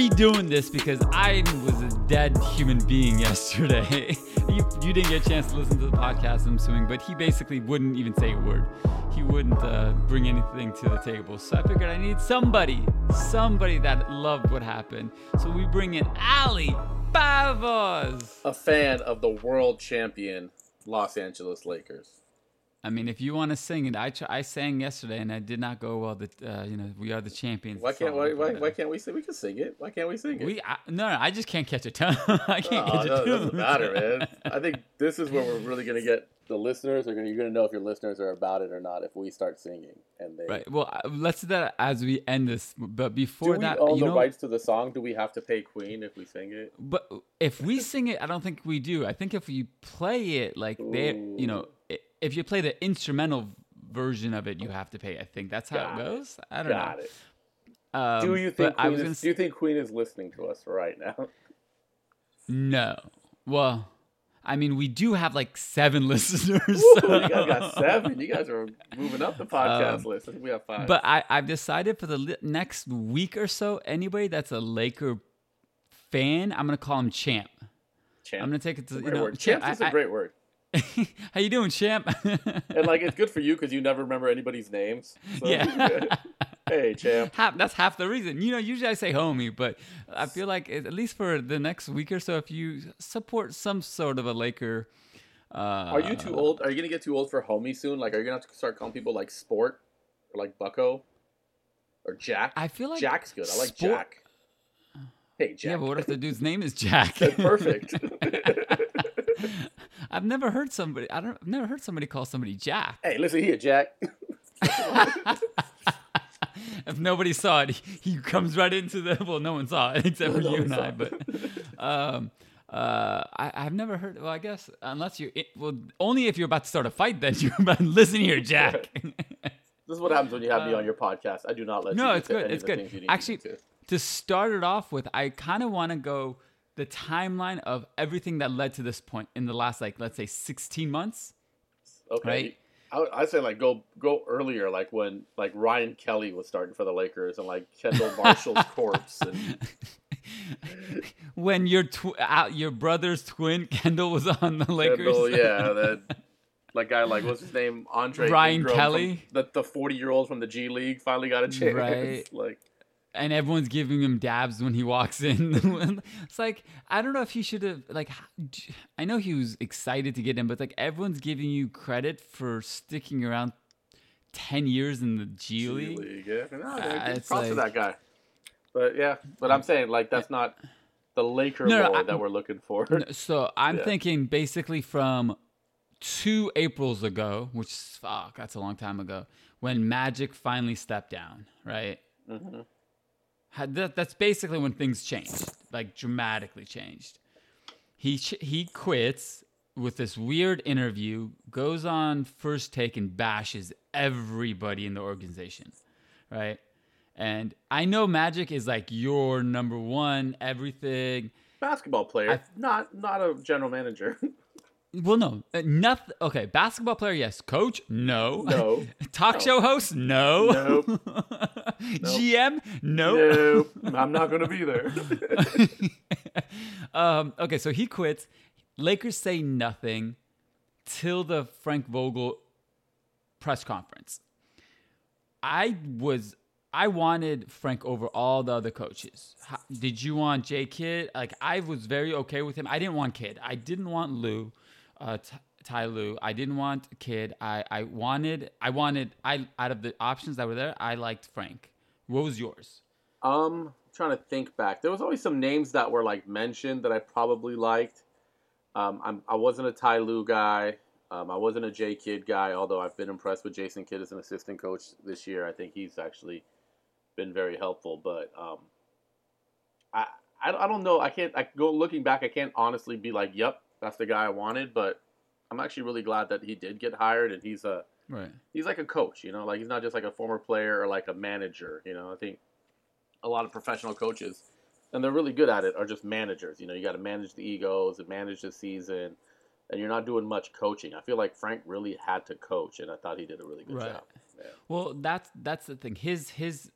Redoing this because I was a dead human being yesterday. you, you didn't get a chance to listen to the podcast, I'm assuming, but he basically wouldn't even say a word. He wouldn't uh, bring anything to the table. So I figured I need somebody, somebody that loved what happened. So we bring in Ali Pavos. A fan of the world champion Los Angeles Lakers. I mean, if you want to sing it, I I sang yesterday and I did not go well. That uh, you know, we are the champions. Why can't why, why, uh, why can't we sing? We can sing it. Why can't we sing it? We I, no, no, I just can't catch a tone. I can't Oh, catch no, a tone. doesn't matter, man. I think this is where we're really gonna get the listeners. Are gonna you're gonna know if your listeners are about it or not if we start singing and they. Right. Well, uh, let's do that as we end this. But Do before we that, own you the know, rights to the song? Do we have to pay Queen if we sing it? but if we sing it, I don't think we do. I think if we play it, like they, you know, if you play the instrumental version of it, you have to pay. I think that's how Got it it. goes. I don't Got know. it. Um, Do you think I Queen was is, Do you think Queen is listening to us right now? No. Well, I mean, we do have like seven listeners. Ooh, so- you guys got seven. You guys are moving up the podcast Um, list. I think we have five. But I, I've decided for the li- next week or so, anybody that's a Laker fan, I'm gonna call him Champ. Champ. I'm gonna take it to you know, word. Champ is I- a I- great word. How you doing, Champ? And like it's good for you because you never remember anybody's names. So- Yeah. hey, champ. half, that's half the reason. You know, usually I say homie, but I feel like at at least for the next week or so, if you support some sort of a Laker, uh, Are you too old? Are you gonna get too old for homie soon? Like, are you gonna have to start calling people like Sport or like Bucko or Jack? I feel like Jack's good. I like Sport- Jack. Hey, Jack. Yeah, but what if the dude's name is Jack? Perfect. I've never heard somebody. I don't. I've never heard somebody call somebody Jack. hey, listen here, Jack. if nobody saw it, he, he comes right into the. Well, no one saw it except for No you and I. it. But um, uh, I, I've never heard. Well, I guess unless you. Well, only if you're about to start a fight, then you're about. Listen here, Jack. This is what happens when you have me on your podcast. I do not let you. Uh, no, it's good. It's good. things you need to Actually, to. to start it off with, I kind of want to go the timeline of everything that led to this point in the last, like, let's say, 16 months. Okay. right? I, I say like go go earlier, like when like Ryan Kelly was starting for the Lakers and like Kendall Marshall's corpse and when your tw- uh, your brother's twin Kendall was on the Lakers. Kendall, yeah, that like guy like what's his name Andre Ryan Ingram Kelly? from- the the forty year old from the G League finally got a chance. Right. Like and everyone's giving him dabs when he walks in. it's like I don't know if he should have like. I know he was excited to get in, but like everyone's giving you credit for sticking around ten years in the G, G League. League, yeah. No, Uh, it's props to like- that guy. But yeah, but I'm saying like that's not the Laker No, no, that we're looking for. No, So I'm Yeah. thinking basically from two Aprils ago, which fuck, that's a long time ago, when Magic finally stepped down, right? Mhm. That, that's basically when things changed, like dramatically changed. He he quits with this weird interview, goes on first take and bashes everybody in the organization, right? And I know Magic is like your number one, everything. Basketball player, I- not not a general manager. Well, no, uh, nothing. Okay, basketball player, yes. Coach, no. No. Talk No. show host, no. Nope. GM, no. no, I'm not gonna be there. um, okay, so he quits. Lakers say nothing till the Frank Vogel press conference. I was I wanted Frank over all the other coaches. How, did you want Jay Kidd? Like I was very okay with him. I didn't want Kidd. I didn't want Lou, uh, T- Ty Lue. I didn't want Kidd. I I wanted I wanted I out of the options that were there, I liked Frank. What was yours? Um, I'm trying to think back. There was always some names that were like mentioned that I probably liked. Um, I'm, I wasn't a Ty Lue guy. Um, I wasn't a Jay Kidd guy, although I've been impressed with Jason Kidd as an assistant coach this year. I think he's actually been very helpful. But um, I, I I don't know. I can't. I go looking back. I can't honestly be like, "Yep, that's the guy I wanted." But I'm actually really glad that he did get hired, and he's a Right. he's like a coach, you know, like he's not just like a former player or like a manager, you know. I think a lot of professional coaches, and they're really good at it, are just managers. You know, you got to manage the egos and manage the season, and you're not doing much coaching. I feel like Frank really had to coach, and I thought he did a really good Right. job. Yeah. Well, that's that's the thing. His his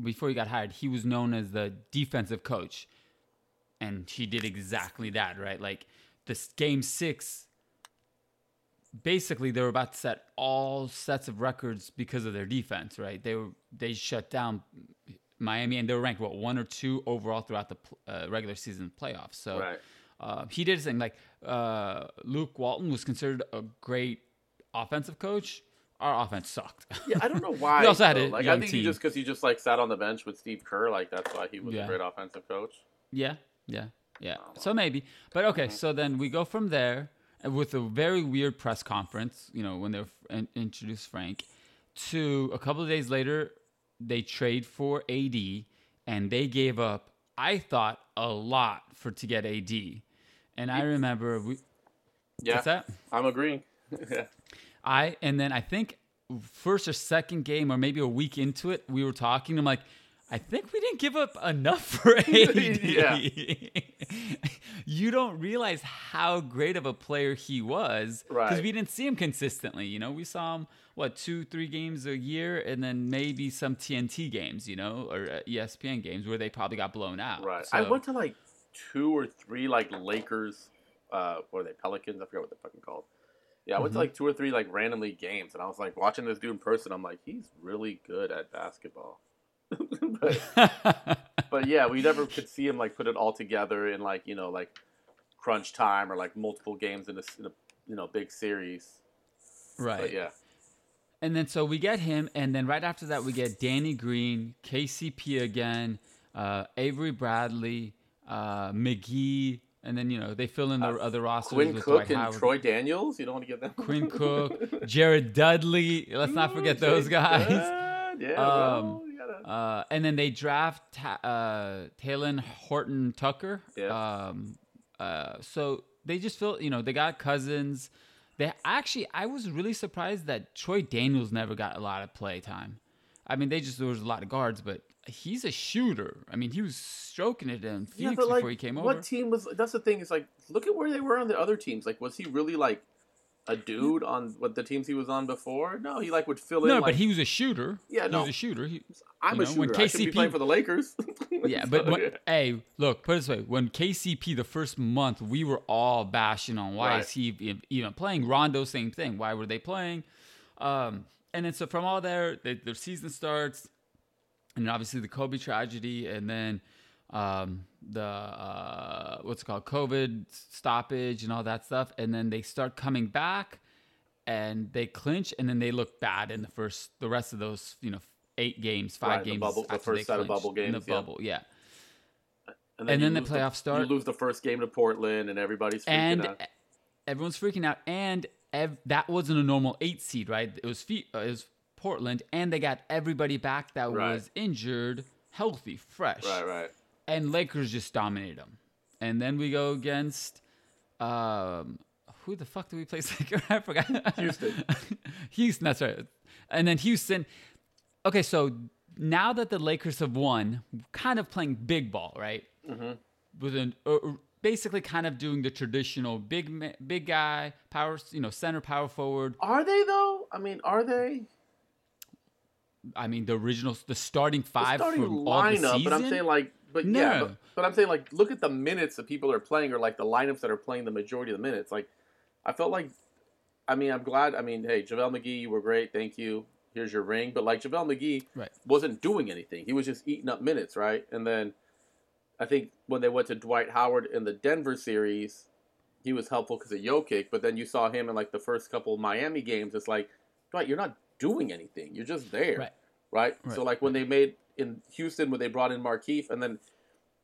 before he got hired, he was known as the defensive coach, and he did exactly that. Right, like this game six. Basically, they were about to set all sets of records because of their defense. Right, they were they shut down Miami, and they were ranked what one or two overall throughout the uh, regular season playoffs. So Right. uh, he did his thing. Like uh, Luke Walton was considered a great offensive coach. Our offense sucked. Yeah, I don't know why. We also had though. a like I think team. he just because he just like sat on the bench with Steve Kerr, like that's why he was Yeah. a great offensive coach. Yeah, yeah, yeah. Oh, So maybe, but okay. So then we go from there with a very weird press conference. You know, when they in- introduced Frank, to a couple of days later, they trade for AD, and they gave up. I thought a lot for to get AD, and I remember we. Yeah, What's that? I'm agreeing. yeah. I and then I think first or second game or maybe a week into it, we were talking. I'm like, I think we didn't give up enough for AD. Yeah. you don't realize how great of a player he was because Right. we didn't see him consistently. You know, we saw him what two, three games a year, and then maybe some TNT games. You know, or uh, ESPN games where they probably got blown out. Right. So, I went to like two or three like Lakers, uh, what are they Pelicans? I forget what they're fucking called. Yeah, I went to Mhm. like two or three like randomly games, and I was like watching this dude in person. I'm like, he's really good at basketball. but, but yeah, we never could see him like put it all together in like you know like crunch time or like multiple games in a, in a you know big series. right. But yeah, And then so we get him, and then right after that we get Danny Green, KCP again, uh, Avery Bradley, uh, McGee, and then you know they fill in the Uh, other rosters Quinn with Cook Dwight and Howard, Troy Daniels. You don't want to get them. Quinn Cook, Jared Dudley. Let's not forget those guys. Yeah, Um, well, Uh, and then they draft Ta- uh, Talen Horton Tucker. Yeah. Um, uh, so they just feel, you know, they got Cousins. They actually, I was really surprised that Troy Daniels never got a lot of play time. I mean, they just there was a lot of guards, but he's a shooter. I mean, he was stroking it in Phoenix but like, before he came what over. What team was? That's the thing. Is like, look at where they were on the other teams. Like, was he really like a dude on what the teams he was on before? No, he like would fill in. no, like, but he was a shooter. Yeah, no, he was a shooter. He, I'm you a know, when shooter. I should be KCP playing for the Lakers. Yeah, but So, when, yeah. hey, look, put it this way: when KCP the first month, we were all bashing on why Right. is he even playing. Rondo, same thing. Why were they playing? Um, and then so from all there, the, the season starts, and then obviously the Kobe tragedy, and then um, the uh, what's it called, COVID stoppage, and all that stuff, and then they start coming back, and they clinch, and then they look bad in the first, the rest of those, you know. Eight games, five Right, the games. bubble- the after they first set of bubble in the yeah. bubble, yeah. and and you then the playoffs start. You lose the first game to Portland, and everybody's freaking and out. everyone's freaking out. And ev- that wasn't a normal eight seed, right? It was fe- uh, it was Portland, and they got everybody back that Right. was injured, healthy, fresh, Right, right. And Lakers just dominated them. And then we go against um, who the fuck did we play second? I forgot. Houston. Houston, that's right. And then Houston. Okay, so now that the Lakers have won, kind of playing big ball, right? Mm-hmm. with an uh, uh, basically kind of doing the traditional big ma- big guy power you know center power forward Are they though? I mean, are they? i mean the original the starting The five starting from all the lineup, season but I'm saying like, but yeah, but, but I'm saying like, look at the minutes that people are playing, or like the lineups that are playing the majority of the minutes. Like, I felt like, I mean, I'm glad. I mean, hey, JaVale McGee, you were great, thank you. Here's your ring, but like JaVale McGee Right. wasn't doing anything. He was just eating up minutes, right? And then, I think when they went to Dwight Howard in the Denver series, he was helpful because of Jokic. But then you saw him in like the first couple of Miami games. It's like, Dwight, you're not doing anything. You're just there Right. right? Right. So like when they made in Houston when they brought in Markieff, and then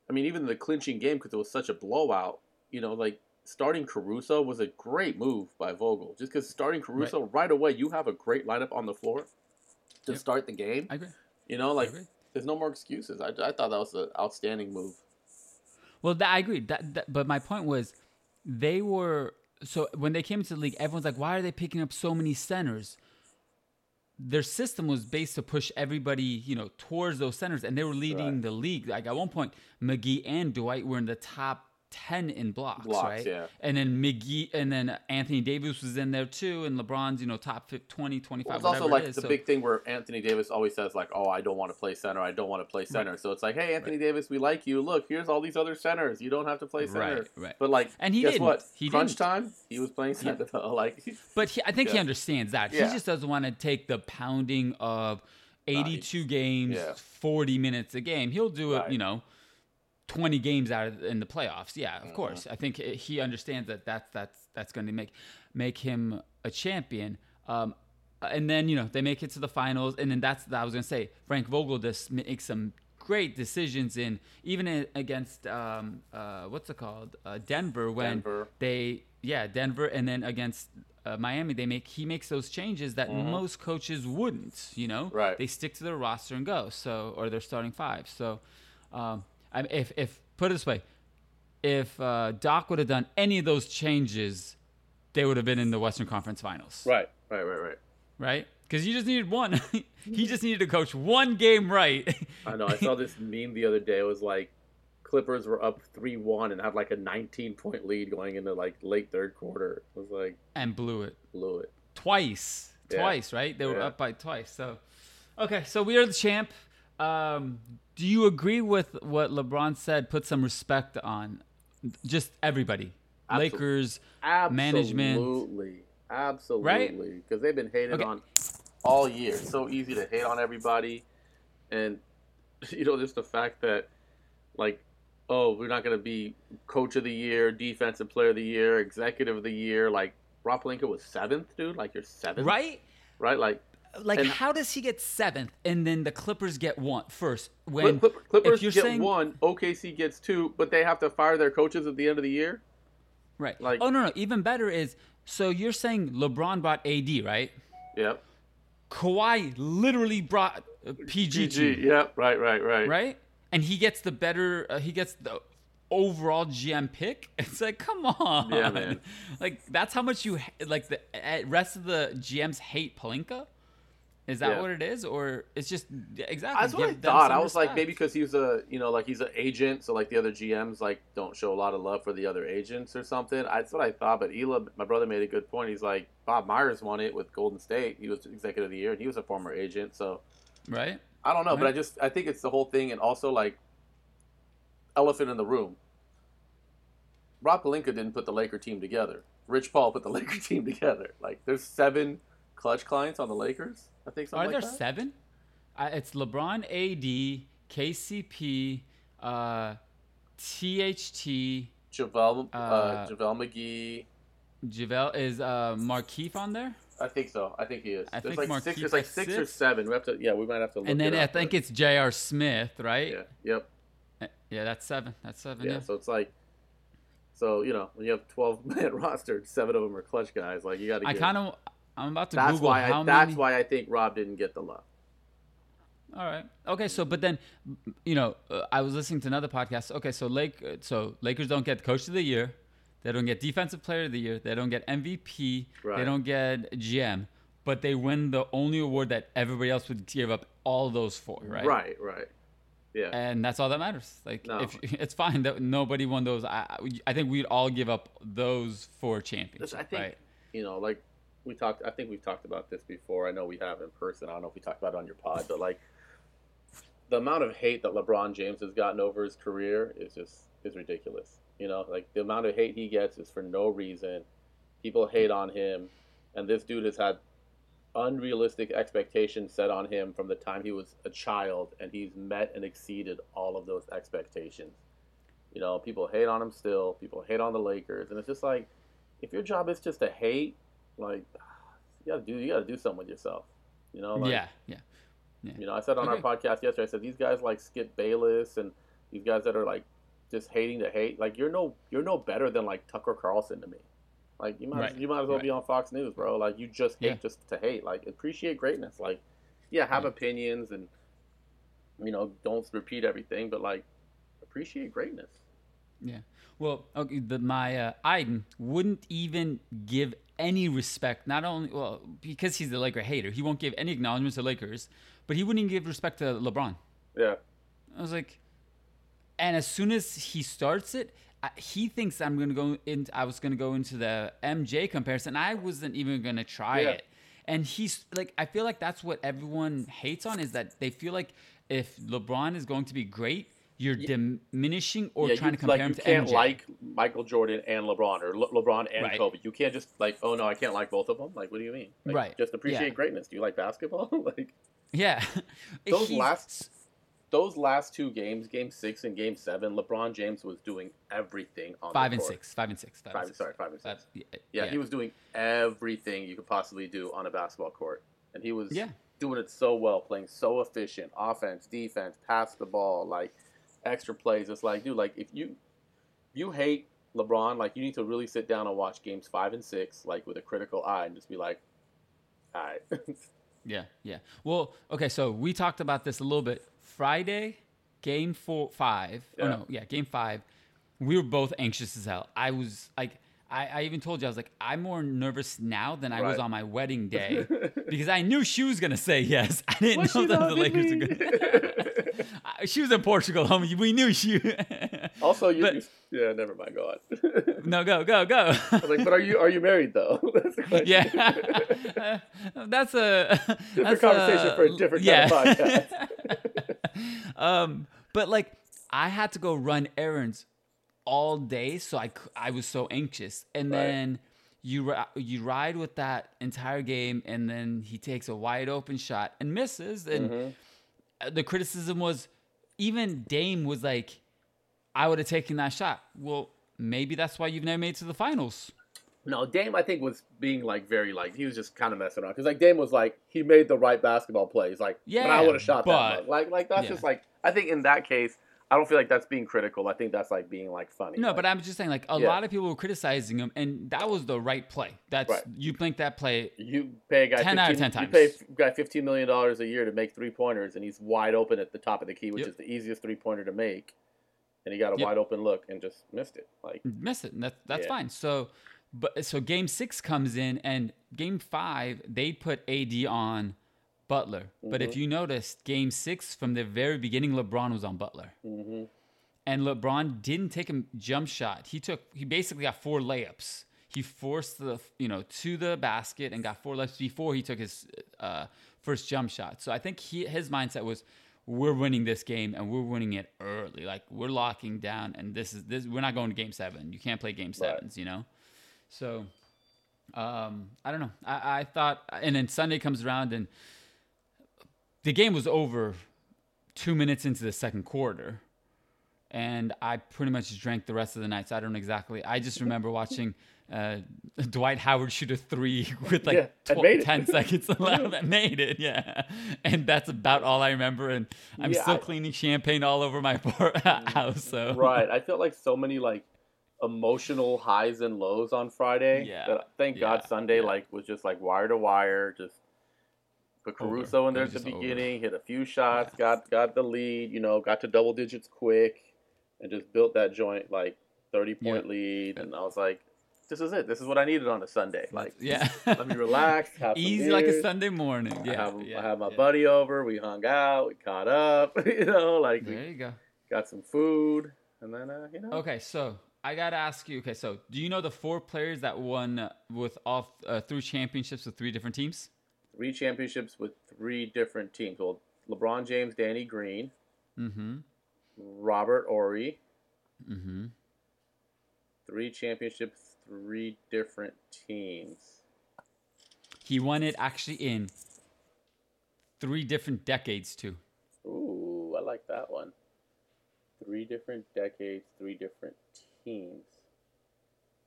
I mean even the clinching game because it was such a blowout, you know, like starting Caruso was a great move by Vogel. Just because starting Caruso right. away, you have a great lineup on the floor to Yep. start the game. i agree You know, like there's no more excuses. I, I thought that was an outstanding move. well that, i agree that, that but my point was they were so when they came into the league everyone's like why are they picking up so many centers their system was based to push everybody, you know, towards those centers, and they were leading Right. the league. Like at one point, McGee and Dwight were in the top ten in blocks, Blocks, right? yeah. And then McGee, and then Anthony Davis was in there too, and LeBron's you know top 50, 20, 25, Well, it's also like it is. the so- big thing where Anthony Davis always says like, "Oh, I don't want to play center. I don't want to play center." So it's like, "Hey, Anthony Davis, we like you. Look, here's all these other centers. You don't have to play center." Right, right. But like, And he guess didn't. what? He Crunch didn't. time, he was playing center. though. Like, But he, I think he understands that. Yeah. He just doesn't want to take the pounding of 82 games, yeah. 40 minutes a game. He'll do it, Right. you know, 20 games out of, in the playoffs. Yeah, Mm-hmm. of course. I think he understands that that's that's that's going to make make him a champion. Um, and then you know they make it to the finals, and then that's I was going to say Frank Vogel just makes some great decisions in even in, against um, uh, what's it called uh, Denver when Denver. they yeah Denver and then against uh, Miami they make he makes those changes that most coaches wouldn't you know Mm-hmm. Right. they stick to their roster and go so or their starting five so um, I, if if put it this way if uh, Doc would have done any of those changes they would have been in the Western Conference Finals right, right, right, right. right because you just needed one he just needed to coach one game right I know. I saw this meme the other day. It was like Clippers were up three one and had like a 19 point lead going into like late third quarter. It was like and blew it blew it. twice, Yeah. twice, right? They were Yeah. up by twice. So, okay, so we are the champ. Um, do you agree with what LeBron said? Put some respect on just everybody, Absolutely. Lakers. Absolutely, Management. absolutely, absolutely, because they've been hated Okay. on all year. It's so easy to hate on everybody, and you know just the fact that like, oh, we're not gonna be coach of the year, defensive player of the year, executive of the year. Like Rob Pelinka was seventh, dude. Like you're seventh, Right? Right, like. Like, And- how does he get seventh and then the Clippers get one first? When Clip, Clip, Clippers get saying one, OKC gets two, but they have to fire their coaches at the end of the year. right? like- oh no, no. Even better is so you're saying LeBron brought AD, right? Yep. Kawhi literally brought uh, PG. Yep. Right. Right. Right. right? And he gets the better. Uh, he gets the overall GM pick. It's like, come on, Yeah, man. Like that's how much you like. The uh, rest of the GMs hate Pelinka. Is that Yeah. what it is, or it's just exactly? That's what I thought. I was like, maybe because he's a, you know, like he's an agent, so like the other GMs like don't show a lot of love for the other agents or something. That's what I thought. But Ela, my brother, made a good point. He's like, Bob Myers won it with Golden State. He was executive of the year, and he was a former agent. So right? I don't know, but I just I think it's the whole thing, and also like elephant in the room. Rob Pelinka didn't put the Laker team together. Rich Paul put the Laker team together. Like there's seven Klutch clients on the Lakers. I think so. Are something there that. seven? Uh, it's LeBron, AD, KCP, uh, THT. JaVale, uh, Uh, JaVale McGee. JaVale is uh, Markieff on there, I think so. I think he is. I there's think like six. There's like has six, or seven. We have to. Yeah, we might have to. Look and then I think it's J.R. Smith, right? Yeah. Yep. Uh, Yeah, that's seven. That's seven. Yeah. Yeah. So it's like. So you know when you have 12 man roster, seven of them are Klutch guys. Like you got to. I kind of. I'm about to That's Google why. how I, that's many. why I think Rob didn't get the love. All right. Okay. So, but then, you know, uh, I was listening to another podcast. Okay. So, Lake. uh, So Lakers don't get Coach of the Year. They don't get Defensive Player of the Year. They don't get MVP. Right. They don't get GM. But they win the only award that everybody else would give up all those for, right? Right. Right. Yeah. And that's all that matters. Like, No. if it's fine that nobody won those. I, I- think we'd all give up those for champions. I think right? you know, like we talked. I think we've talked about this before. I know we have in person. I don't know if we talked about it on your pod, but like the amount of hate that LeBron James has gotten over his career is just is ridiculous. You know, like the amount of hate he gets is for no reason. People hate on him, and this dude has had unrealistic expectations set on him from the time he was a child, and he's met and exceeded all of those expectations. You know, people hate on him still. People hate on the Lakers, and it's just like, if your job is just to hate, like, you gotta do you gotta do something with yourself. You know, like, yeah. Yeah. You know, I said on Okay. our podcast yesterday, I said these guys like Skip Bayless and these guys that are like just hating to hate, like you're no you're no better than like Tucker Carlson to me. Like you might Right. you might as well be on Fox News, bro. Like you just hate Yeah. just to hate. Like appreciate greatness. Like yeah, have Yeah. opinions and you know don't repeat everything, but like appreciate greatness. Yeah. Well, okay, the, my uh, Iden wouldn't even give any respect. Not only well because he's a Laker hater, he won't give any acknowledgments to Lakers, but he wouldn't even give respect to LeBron. Yeah, I was like, and as soon as he starts it, I, he thinks I'm gonna go in. I was gonna go into the MJ comparison. I wasn't even gonna try Yeah. it. And he's like, I feel like that's what everyone hates on is that they feel like if LeBron is going to be great, you're diminishing or Yeah, trying you, to compare like, him you to can't MJ. like Michael Jordan and LeBron or Le- LeBron and Right. Kobe. You can't just like, oh no, I can't like both of them. Like, what do you mean? Like, Right. Just appreciate Yeah. greatness. Do you like basketball? like yeah, Those He's- last- those last two games, Game Six and Game Seven, LeBron James was doing everything on five the and court. six, five and six, five, Five, and six. sorry, five and six. Five- yeah, Yeah, he was doing everything you could possibly do on a basketball court, and he was Yeah. doing it so well, playing so efficient, offense, defense, pass the ball, like extra plays. It's like, dude, like if you you hate LeBron, like you need to really sit down and watch games five and six, like with a critical eye, and just be like, all right, Yeah, yeah. Well, okay, so we talked about this a little bit. Friday, game four, five. Oh no, yeah, game five. We were both anxious as hell. I was like, I, I even told you I was like, I'm more nervous now than I was on my wedding day because I knew she was gonna say yes. I didn't Was know that the Lakers were me? she was in Portugal, homie. We knew she. also, you, But- you- yeah, never mind, go on. no, go, go, go. I was like, but are you are you married though? That's the question. Yeah, that's a Different that's conversation for a different kind of podcast. um, but like I had to go run errands all day, so I I was so anxious, and Right. then you you ride with that entire game, and then he takes a wide open shot and misses, and Mm-hmm. The criticism was even Dame was like, I would have taken that shot. Well, maybe that's why you've never made it to the finals. No, Dame, I think was being like very like he was just kind of messing around because like Dame was like he made the right basketball plays. Like, yeah, Yeah, I would have shot but- that. Much. Like, like that's yeah. just like I think in that case, I don't feel like that's being critical. I think that's like being like funny. No, Like, but I'm just saying, like a Yeah. lot of people were criticizing him, and that was the right play. That's Right. you think that play. you pay a guy 10 15, out of 10 times. You pay a guy fifteen million dollars a year to make three pointers, and he's wide open at the top of the key, which Yep. is the easiest three pointer to make. And he got a Yep. wide open look and just missed it. Like, miss it. And that, that's Yeah. fine. So, but so game six comes in, and game five they put AD on Butler. But Mm-hmm. if you noticed, game six from the very beginning, LeBron was on Butler, mhm. and LeBron didn't take a jump shot. He took he basically got four layups. He forced the you know to the basket and got four layups before he took his uh, first jump shot. So I think he his mindset was. We're winning this game and we're winning it early. Like we're locking down, and this is this. We're not going to game seven. You can't play game Right. sevens, you know. So, um, I don't know. I, I thought, and then Sunday comes around and the game was over two minutes into the second quarter, and I pretty much drank the rest of the night. So I don't exactly. I just remember watching uh, Dwight Howard shoot a three with like Yeah, tw- ten seconds left. and made it, yeah. And that's about all I remember. And I'm Yeah, still I- cleaning champagne all over my house. So right. I felt like so many like emotional highs and lows on Friday. Yeah. That thank God Sunday Yeah. like was just like wire to wire. Just put Over. Caruso in there at the over. beginning, hit a few shots, got got the lead. You know, got to double digits quick, and just built that joint like thirty point Yeah. lead. And I was like, this is it. This is what I needed on a Sunday. Like, yeah, let me relax, easy like a. Sunday morning. I Yeah, have, yeah, I have my yeah. buddy over. We hung out. We caught up. You know, like There you go. got some food, and then uh, you know. Okay, so I gotta ask you. Okay, so do you know the four players that won with all uh, three championships with three different teams? Three championships with three different teams. Well, LeBron James, Danny Green, Mm-hmm. Robert Horry. Mm-hmm. Three championships, three different teams. He won it actually in three different decades too. Ooh, I like that one. Three different decades, three different teams.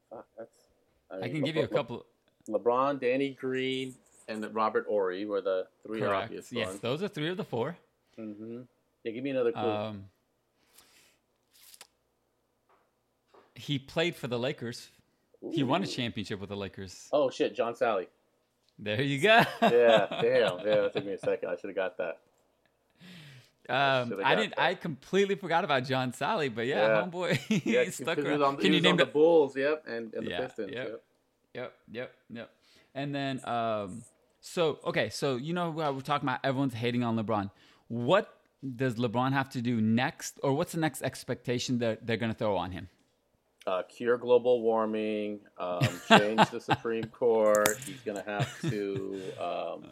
Fuck, that's. I mean, can Le- give you a Le- couple. LeBron, Danny Green, and Robert Horry were the three Correct. obvious Yes, ones. those are three of the four. Mm-hmm. Yeah, give me another clue. Um, he played for the Lakers. He won a championship with the Lakers. Oh shit, John Salley. There you go. Yeah, damn. Yeah, that took me a second. I should have got that. Um, Should've I didn't. that. I completely forgot about John Salley, but yeah, Yeah. homeboy, Yeah, he stuck because he around. on, Can you name the Bulls, yep, and, and the Yeah, Pistons. yep. Yep. Yep, yep, yep. And then, um, so okay, so you know we're talking about everyone's hating on LeBron. What does LeBron have to do next, or what's the next expectation that they're going to throw on him? uh, cure global warming, um, change the Supreme Court. He's going to have to. Um,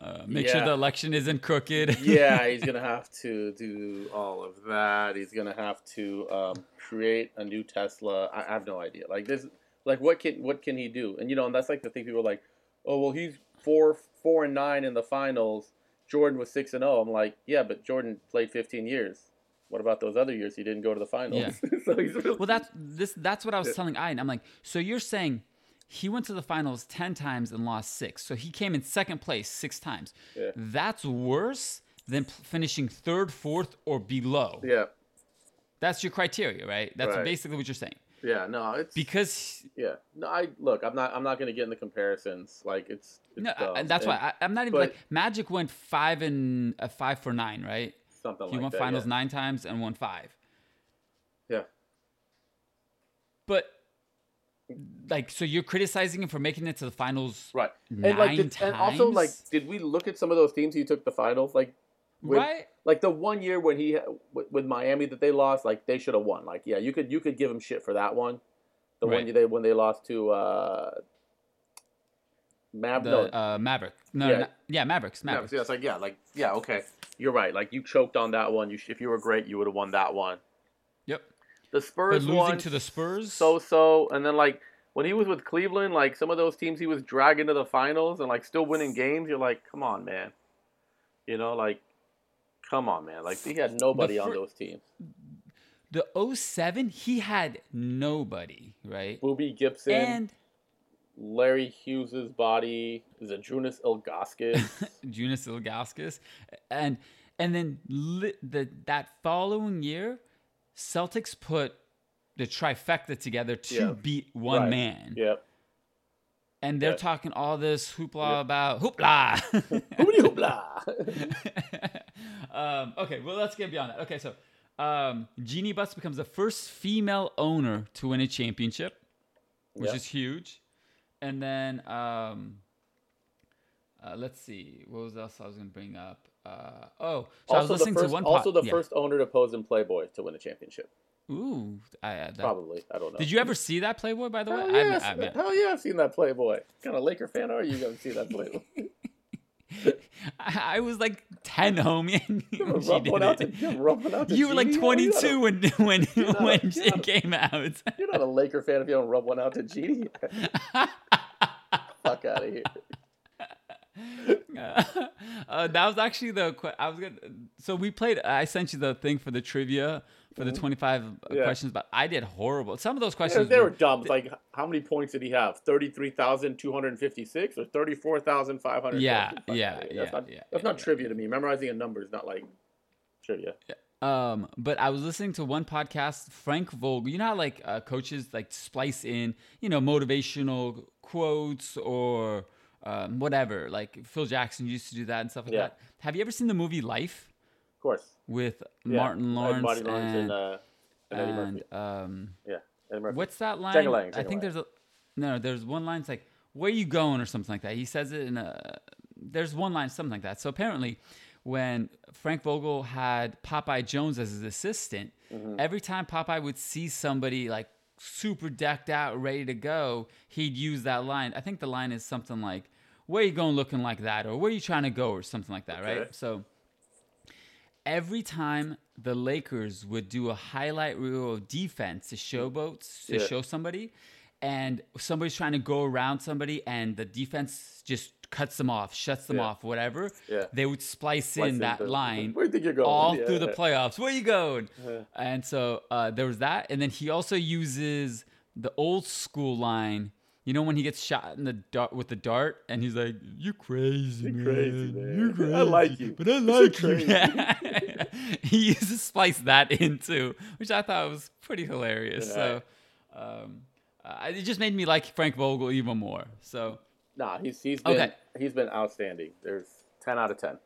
uh, make yeah. sure the election isn't crooked. yeah, he's gonna have to do all of that. He's gonna have to um, create a new Tesla. I, I, have no idea. Like this, like what can what can he do? And you know, and that's like the thing. People are like, oh well, he's four four and nine in the finals. Jordan was six and zero. Oh. I'm like, yeah, but Jordan played 15 years. What about those other years he didn't go to the finals? Yeah. so really- well, that's this. That's what I was telling Ian. I'm like, so you're saying he went to the finals 10 times and lost six. So he came in second place six times. Yeah. That's worse than p- finishing third, fourth, or below. Yeah. That's your criteria, right? That's right. basically what you're saying. Yeah, no, it's because yeah, no, I look, I'm not, I'm not going to get in the comparisons. Like it's, it's no, and that's and, why I, am not even but, like Magic went five and uh, five for nine, right? Something he like won that, finals yeah. nine times and won five. Yeah, but like so you're criticizing him for making it to the finals right and like did, and also like did we look at some of those teams he took the finals like with, right like the one year when he with, with miami that they lost like they should have won like yeah you could you could give him shit for that one the right. one year they when they lost to uh Mav- the, no. uh, Maverick. No, yeah. No, yeah, Mavericks. Mavericks. Yeah, it's like yeah, like yeah, okay, you're right. Like you choked on that one. You if you were great, you would have won that one. Yep. The Spurs but losing to the Spurs, so so, and then like when he was with Cleveland, like some of those teams he was dragging to the finals and like still winning games. You're like, come on, man. You know, like, come on, man. Like he had nobody fir- on those teams. The 07, he had nobody, right? Boobie Gibson and Larry Hughes's body is it Junis Ilgauskas. Junis Ilgauskas, and and then li- the that following year Celtics put the trifecta together to yeah. beat one right. man. Yep. And they're yep. talking all this hoopla yep. about hoopla. hoopla. um, okay, well, let's get beyond that. Okay, so um, Jeanie Buss becomes the first female owner to win a championship, which yep. is huge. And then um, uh, let's see, what was else I was going to bring up? Uh, oh, so also I was listening first, to one. also, the yeah. first owner to pose in Playboy to win a championship. Ooh, I, that, probably. I don't know. Did you ever see that Playboy? By the hell way, yeah, I, I, hell yeah, I've seen that Playboy. What kind of Laker fan are you? You haven't seen that Playboy? I was like ten, homie. you were out, to, you were, out you were like twenty two when when when it came out. You're not a Laker fan if you don't rub one out to Jeanie. Fuck out of here. uh, that was actually the I was gonna. So we played. I sent you the thing for the trivia for the mm-hmm. 25 yeah. questions, but I did horrible. Some of those questions yeah, they were, were dumb. like, how many points did he have? 33,256 or 34,500? Yeah, yeah, that's yeah, not, yeah. That's not trivia to me. Memorizing a number is not like trivia. Yeah. Um, but I was listening to one podcast, Frank Vogel. You know how like uh, coaches like splice in, you know, motivational quotes or um, whatever. Like Phil Jackson used to do that and stuff like that. Have you ever seen the movie Life? Of course. With yeah. Martin Lawrence, Lawrence and, and, uh, and, Eddie Murphy. Um, yeah, What's that line? I think there's a no. There's one line. It's like "Where you going?" or something like that. He says it in a. There's one line, something like that. So apparently, when Frank Vogel had Popeye Jones as his assistant, mm-hmm. every time Popeye would see somebody like super decked out, ready to go, he'd use that line. I think the line is something like, "Where you going looking like that?" or "Where you trying to go?" or something like that, okay. right? So every time the Lakers would do a highlight reel of defense to showboats to Yeah. show somebody, and somebody's trying to go around somebody, and the defense just cuts them off, shuts them Yeah. off, whatever. Yeah. They would splice, Slice in that into- line Where think you're going? all Yeah, through the playoffs. Where you going? And so uh, there was that, and then he also uses the old school line. You know when he gets shot in the dart with the dart, and he's like, "You crazy, You man. crazy, man. You crazy. I like you. but I like you." Yeah. he used to splice that into, which I thought was pretty hilarious. Yeah. So um, uh, it just made me like Frank Vogel even more. So Nah, he's he's been Okay. he's been outstanding. There's ten out of ten.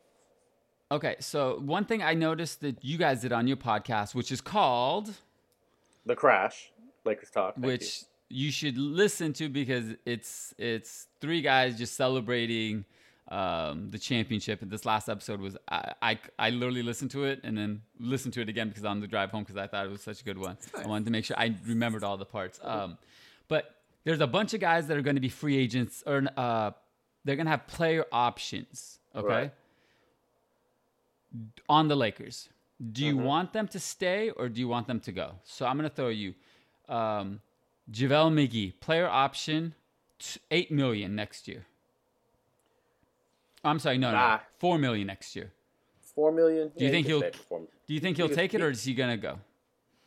okay, so one thing I noticed that you guys did on your podcast, which is called The crash, Lakers talk. thank which you. Should listen to because it's it's three guys just celebrating um, the championship. And this last episode was I, I I literally listened to it and then listened to it again because on the drive home because I thought it was such a good one. I wanted to make sure I remembered all the parts. Um, but there's a bunch of guys that are going to be free agents or uh, they're going to have player options. Okay. Right. On the Lakers, do you Mm-hmm. want them to stay or do you want them to go? So I'm going to throw you um, JaVale McGee, player option, eight million next year. I'm sorry, no, no, Nah. four million next year. Four million. Do you Yeah, think he'll- stay for four- Do you think he'll take it or is he gonna go?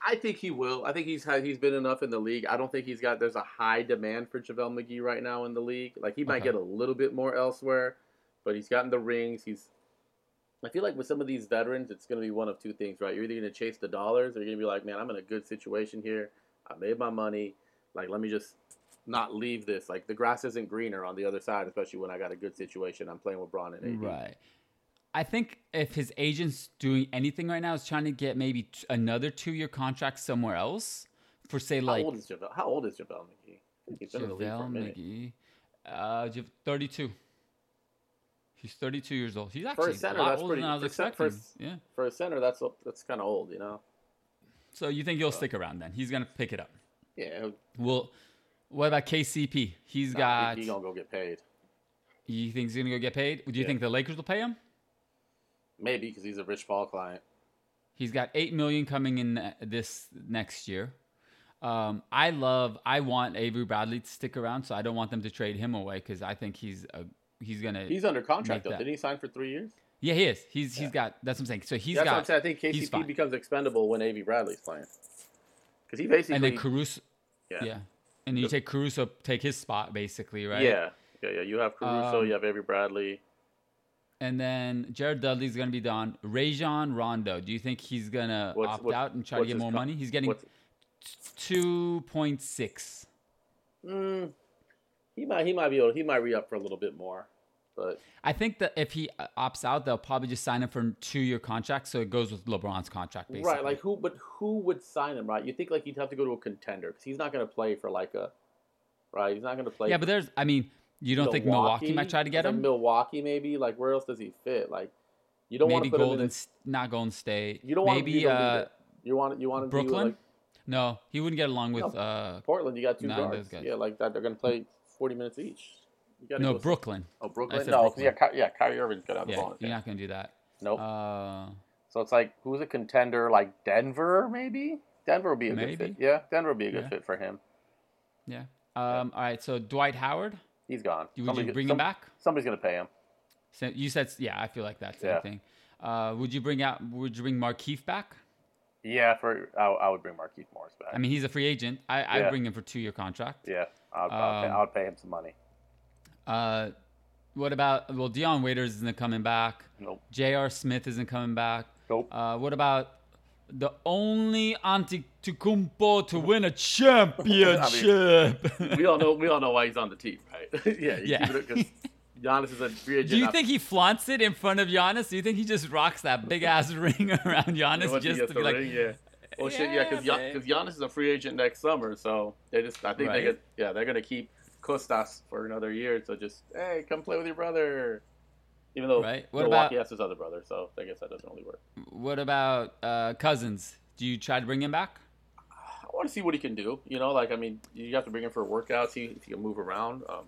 I think he will. I think he's had, he's been enough in the league. I don't think he's got. There's a high demand for JaVale McGee right now in the league. Like he might Okay. get a little bit more elsewhere, but he's gotten the rings. He's. I feel like with some of these veterans, it's going to be one of two things, right? You're either going to chase the dollars, or you're going to be like, man, I'm in a good situation here. I made my money. Like, let me just not leave this. Like, the grass isn't greener on the other side, especially when I got a good situation. I'm playing with Bron and AD. Right. I think if his agent's doing anything right now is trying to get maybe t- another two-year contract somewhere else for say like How old is JaVale? How old is JaVale McGee? I think He's been in the league for a JaVale. McGee, uh, 32. He's 32 years old. He's For actually a center, a lot that's older pretty. than I was expecting. for, yeah. for a center, that's that's kind of old, you know. So you think he'll stick around then? He's gonna pick it up. Yeah, Well, what about KCP? He's nah, got. he, he gonna go get paid. You think he's gonna go get paid? Do you Yeah. think the Lakers will pay him? Maybe because he's a Rich Paul client. He's got eight million coming in this next year. Um, I love. I want Avery Bradley to stick around, so I don't want them to trade him away because I think he's a, he's gonna. He's under contract though. that. Didn't he sign for three years? yeah, he is. He's Yeah. he's got. That's what I'm saying. So he's that's got. what I'm saying. I think KCP becomes expendable when Av Bradley's playing. Because he basically. and then Caruso. Yeah. Yeah. And you take Caruso, take his spot basically, right? Yeah, yeah, yeah. You have Caruso. Um, you have Avery Bradley. And then Jared Dudley's gonna be done. Rajon Rondo. Do you think he's gonna opt what's- out and try to get more money? He's getting two point six. mm, he might. He might be able. He might re up for a little bit more, but I think that if he uh, opts out, they'll probably just sign him for two-year contract, so it goes with LeBron's contract, basically. right. Like who? But who would sign him? Right. You think like he'd have to go to a contender because he's not going to play for like a. Right. He's not going to play. yeah, but there's. I mean, you don't think Milwaukee might try to get Like him? Milwaukee, maybe. Like where else does he fit? Like you don't want Maybe to put Golden, him in. S- not Golden State. You don't want maybe to uh. You want you want him to be Brooklyn. like no, he wouldn't get along with. No. uh Portland. You got two guards. guys. Yeah, like that. They're going to play forty minutes each. No, go- Brooklyn. Oh, Brooklyn. No, Brooklyn. yeah, Ky- yeah. Kyrie Irving's got to have the Yeah, ball. you're not gonna do that. Nope. Uh, so it's like who's a contender? Like Denver, maybe. Denver would be a Maybe. good fit. Yeah, Denver would be a good Yeah. fit for him. yeah. Um. All right. So Dwight Howard, He's gone. would Somebody- you bring some- him back? Somebody's going to pay him. So you said, yeah. I feel like that's the Yeah. thing. Uh, would you bring out? Would you bring Markieff back? Yeah, for I, I would bring Markieff Morris back. I mean, he's a free agent. I I'd bring him for two-year contract. yeah, I would, I, would pay, Um, I would pay him some money. Uh, what about? Well, Dion Waiters isn't coming back. Nope. J.R. Smith isn't coming back. Nope. Uh, what about the only Antetokounmpo to win a championship? we all know we all know why he's on the team, right? yeah, Yeah. Giannis is a free agent. Do you think he flaunts it in front of Giannis? Do you think he just rocks that big ass ring around Giannis just to be like, ring, yeah. Well, shit, yeah, because Yeah, man. Giannis is a free agent next summer, so they just I think Right. they could, yeah they're gonna keep Kostas for another year. So just hey, come play with your brother. Even though Right. What Milwaukee about- has his other brother, so I guess that doesn't really work. what about uh, Cousins? Do you try to bring him back? I want to see what he can do. You know, like I mean, you have to bring him for workouts. See if he can move around. Um,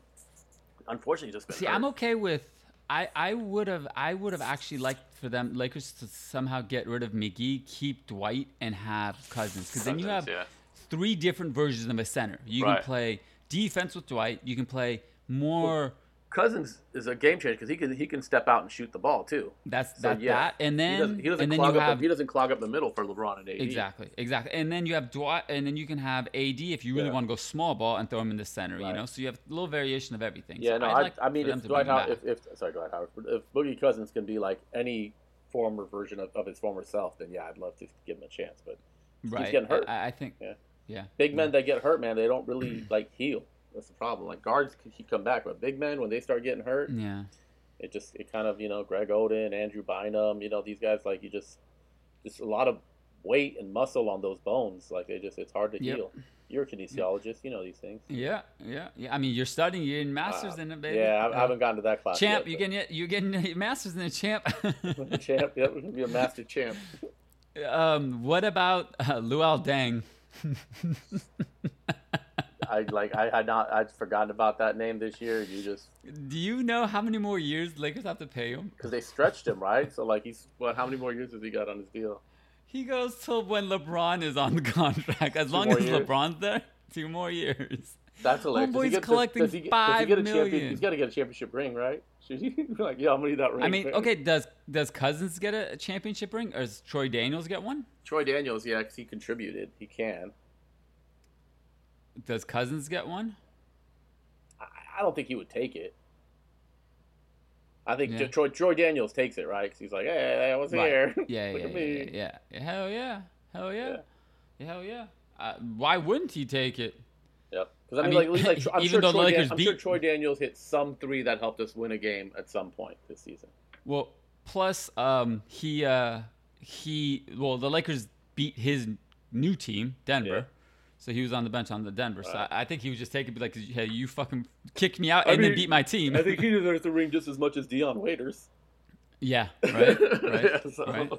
unfortunately, just See, hurt. I'm okay with. I, I would have I would have actually liked for them Lakers to somehow get rid of McGee, keep Dwight, and have Cousins because then you have Cousins, three different versions of a center. You Right. can play defense with Dwight. You can play more. Cousins is a game changer because he can he can step out and shoot the ball too. That's So, that yeah, that, and he then doesn't, he doesn't and then clog you up have the, he doesn't clog up the middle for LeBron and AD. exactly exactly, and then you have Dwight, and then you can have AD if you really Yeah. want to go small ball and throw him in the center. You know, so you have a little variation of everything. Yeah, so no, I'd like I mean, if Dwight Howard, if, if sorry, Dwight Howard, if Boogie Cousins can be like any former version of, of his former self, then yeah, I'd love to give him a chance. But right, getting hurt. I, I think Yeah. Yeah, big men that get hurt, man, they don't really like heal. That's the problem. Like guards can can come back, but big men when they start getting hurt, yeah. it just it kind of you know Greg Oden, Andrew Bynum, you know these guys like you just just a lot of weight and muscle on those bones. Like they just it's hard to Yep. heal. You're a kinesiologist, you know these things. Yeah, yeah, yeah. I mean, you're studying. You're in masters Uh, in it, baby. Yeah, I, I Uh, haven't gotten to that class. champ. yet, You're getting. You're getting your masters in it, champ. champ. Yep, be a master champ. um, what about uh, Luol Deng? I like. I had not. I'd forgotten about that name this year. You just Do you know how many more years Lakers have to pay him? because they stretched him, right? So like he's what? How many more years has he got on his deal? He goes till when LeBron is on the contract. As long as years? LeBron's there, two more years. That's hilarious. Homeboy's collecting does he get- does he five get a champion- million. He's got to get a championship ring, right? Should he? like, yeah, I'm gonna need that ring. I mean, man. okay, does does Cousins get a championship ring, or does Troy Daniels get one? Troy Daniels, yeah, because he contributed. He can. Does Cousins get one? I, I don't think he would take it. I think Yeah. Troy Troy Daniels takes it, right? Because he's like, hey, I was Right. here. Yeah, Look yeah, at yeah, me. yeah, yeah. Hell yeah, hell yeah, Yeah. hell yeah. Uh, why wouldn't he take it? Because I I mean, mean, like, at least, like, I'm even sure though the Troy Dan- Lakers I'm sure Troy Daniels hit some three that helped us win a game at some point this season. Well, plus um, he uh, he well the Lakers beat his new team Denver. Yeah. So he was on the bench on the Denver. So Right. I, think he was just taking like, hey, you fucking kicked me out I and then beat my team. I think he deserves the ring just as much as Dion Waiters. yeah, right, right. Yeah, so- right.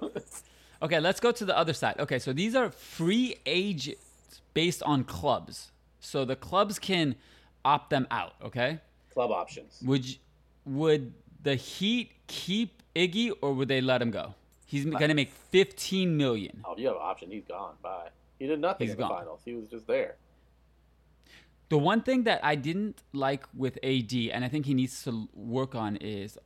Okay, let's go to the other side. Okay, so these are free agents based on clubs. So the clubs can opt them out. Okay, Club options. would you, would the Heat keep Iggy or would they let him go? He's gonna make fifteen million. Oh, you have an option, he's gone. Bye. He did nothing He's in the gone. finals. He was just there. The one thing that I didn't like with AD, and I think he needs to work on, is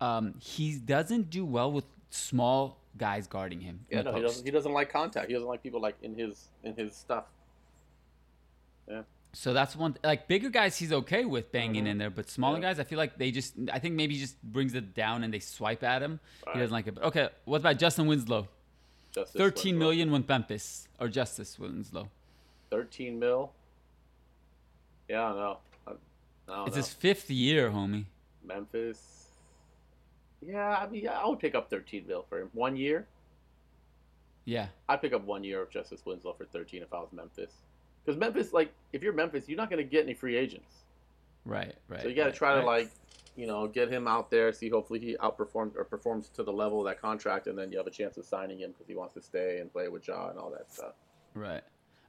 um, he doesn't do well with small guys guarding him. Yeah, no, he doesn't. He doesn't like contact. He doesn't like people like in his in his stuff. Yeah. So that's one. Like bigger guys, he's okay with banging Mhm. in there, but smaller Yeah. guys, I feel like they just. I think maybe he just brings it down and they swipe at him. Right. He doesn't like it. But okay, what about Justin Winslow? Justice Thirteen Winslow. million with Memphis or Justice Winslow. 13 mil. Yeah, I don't know. I, I It's know. his fifth year, homie. Memphis. Yeah, I mean, I would pick up 13 mil for him. One year. Yeah, I'd pick up one year of Justice Winslow for 13 if I was Memphis. Because Memphis, like, if you're Memphis, you're not going to get any free agents. right, right. So you got to right, try to right. like, you know, get him out there. See, hopefully he outperforms or performs to the level of that contract, and then you have a chance of signing him because he wants to stay and play with Ja and all that stuff. Right.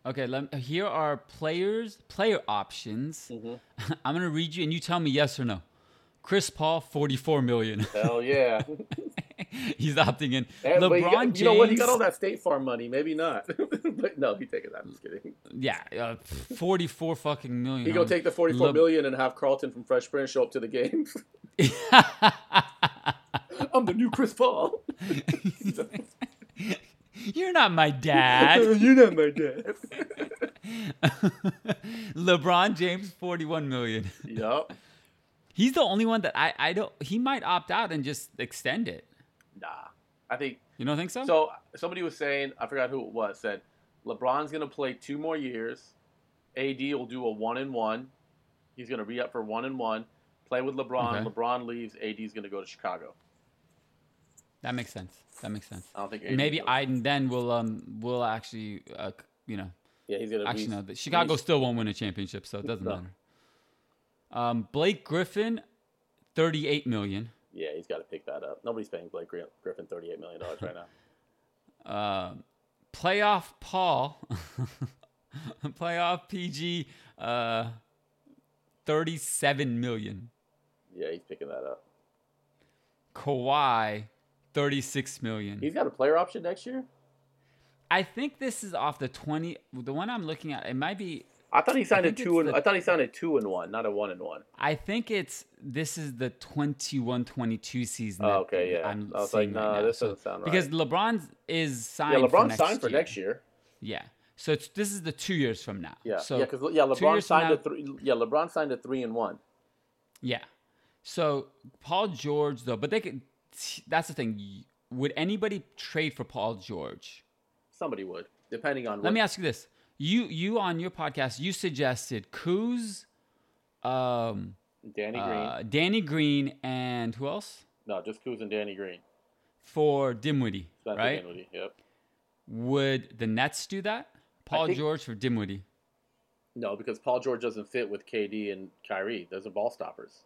Okay. Let, here are players player options. Mm-hmm. I'm gonna read you, and you tell me yes or no. Chris Paul, 44 million. Hell yeah! He's opting in. And- LeBron got, James. you know what? He got all that State Farm money. Maybe not. but no, he take it. I'm just kidding. Yeah, uh, 44 fucking million. He go take the forty-four Le- million and have Carlton from Fresh Prince show up to the games. I'm the new Chris Paul. You're not my dad. You're not my dad. LeBron James, 41 million. yup. He's the only one that I, I don't. He might opt out and just extend it. Nah. I think You don't think so? so. Somebody was saying, I forgot who it was, said LeBron's gonna play two more years. AD will do a one and one. He's gonna re up for one and one. Play with LeBron. Okay. LeBron leaves. AD's gonna go to Chicago. that makes sense. That makes sense. I don't think. AD maybe. Iden then will um will actually uh, you know Yeah, he's gonna. actually no the- Chicago still won't win a championship so it doesn't No. matter. Um, Blake Griffin, thirty eight million. Yeah, he's got to pick that up. Nobody's paying Blake Griffin thirty-eight million dollars right now. Uh, playoff Paul, playoff PG, uh, thirty seven million. Yeah, he's picking that up. Kawhi, thirty six million. He's got a player option next year. I think this is off the twenty. The one I'm looking at, it might be. I thought he signed a two and the- I thought he signed a two and one, not a one and one. I think it's this is the 21-22 season. Oh, okay, yeah. I'm I was like, right nah, this doesn't sound right. because LeBron is signed. yeah, for LeBron next signed for year. next year. Yeah, so it's this is the two years from now. Yeah, so yeah, because yeah, LeBron signed now- a three. Yeah, LeBron signed a three and one. Yeah. So Paul George though, but they could. That's the thing. Would anybody trade for Paul George? Somebody would, depending on. Let what, me ask you this: you you on your podcast you suggested Kuz, um, Danny Green. uh, Danny Green, and who else no, just Kuz and Danny Green. for Dinwiddie, Spencer right? Dinwiddie, Yep. Would the Nets do that? Paul think- George for Dinwiddie. No, because Paul George doesn't fit with KD and Kyrie. Those are ball stoppers.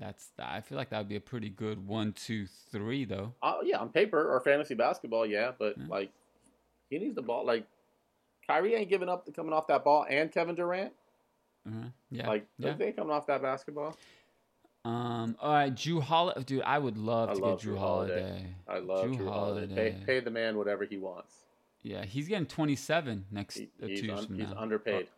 That's I feel like that would be a pretty good one, two, three though. Uh, yeah, on paper or fantasy basketball, yeah, but Yeah. like he needs the ball. Like Kyrie ain't giving up the coming off that ball, and Kevin Durant, Uh-huh. Yeah. like yeah. they coming off that basketball. Um. All right, Jrue Holiday. Dude, I would love I to love get Jrue Jrue Holiday. Holiday. I love Jrue Jrue Holiday. Pay, Holiday. pay the man whatever he wants. Yeah, he's getting 27 next He, uh, he's un- he's underpaid.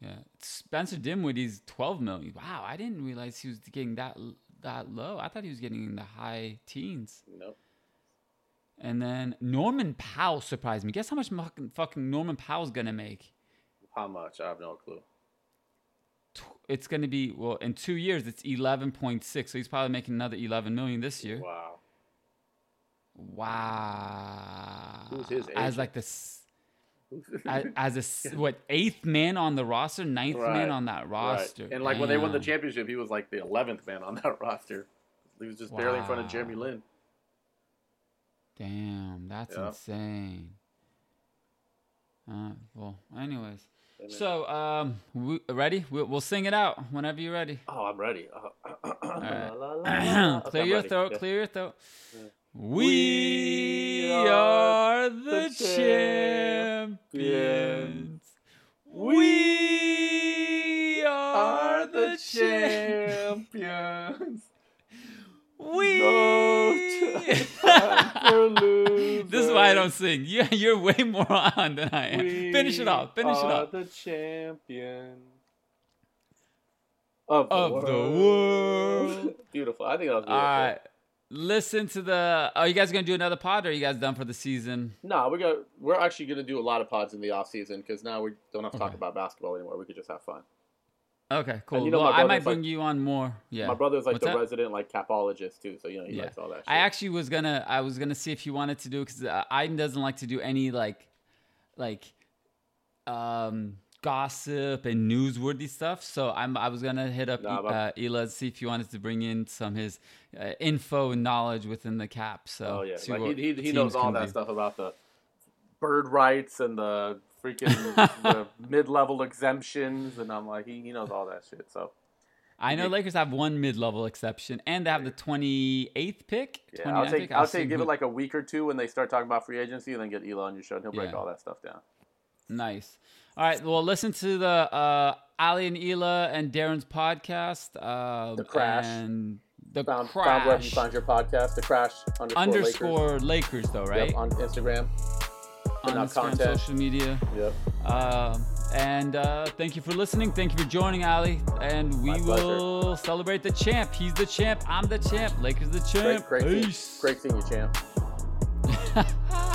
Yeah, Spencer Dinwiddie's 12 million. Wow, I didn't realize he was getting that that low. I thought he was getting in the high teens. Nope. And then Norman Powell surprised me. Guess how much fucking, Norman Powell's gonna make? How much? I have no clue. It's gonna be well in two years. It's 11.6. So he's probably making another 11 million this year. Wow. Wow. Who's his As agent? like this. As, as a what eighth man on the roster, ninth Right, man on that roster, Right. And like when they won the championship, he was like the eleventh man on that roster. He was just barely in front of Wow. Jeremy Lin. Damn, that's Yeah. insane. Uh, well, anyways, then- so um, we, ready? We'll, we'll sing it out whenever you're ready. oh, I'm ready. Uh, right. la, la, la. Clear your ready. throat. Yeah. Clear your throat. Yeah. We are are the the champions. We are the champions. We. No this is why I don't sing. You, you're way more on than I am. Finish it off. Finish it are off. the champions of the Of world. the world. beautiful. I think that was beautiful. All right. Listen to the. Are you guys gonna do another pod? Or are you guys done for the season? No, we got. We're actually going to do a lot of pods in the off season because now we don't have to talk Okay. about basketball anymore. We could just have fun. Okay, cool. you know well, I might brother's like- bring you on more. Yeah. My brother's like What's the that? resident like capologist too, so you know he Yeah. likes all that. Shit. I actually was gonna. I was gonna see if you wanted to do because uh, Aiden doesn't like to do any like, like, um, gossip and newsworthy stuff. So I'm. I was gonna hit up Nah, uh, Ela to see if you wanted to bring in some his uh, info and knowledge within the cap. So oh yeah, like he, he, he knows all that do. stuff about the bird rights and the freaking the mid level exemptions, and I'm like he, he knows all that shit. So I know Yeah. Lakers have one mid-level exception, and they have the 28th pick. yeah, 29th I'll take. I'll see say give it like a week or two when they start talking about free agency, and then get Elon on your show, and he'll break Yeah. all that stuff down. Nice. All right. Well, listen to the uh, Ali and Ela and Darren's podcast. Uh, The Crash. And the Found, crash. found wherever you find your podcast, the Crash underscore, underscore Lakers, though, right? Yep, on Instagram. on Instagram, content. social media. Yep. Um, and uh, thank you for listening. Thank you for joining, Ali. And we My pleasure. will celebrate the champ. He's the champ. I'm the champ. Lakers the champ. Great, great, seeing, Peace. great seeing you, champ.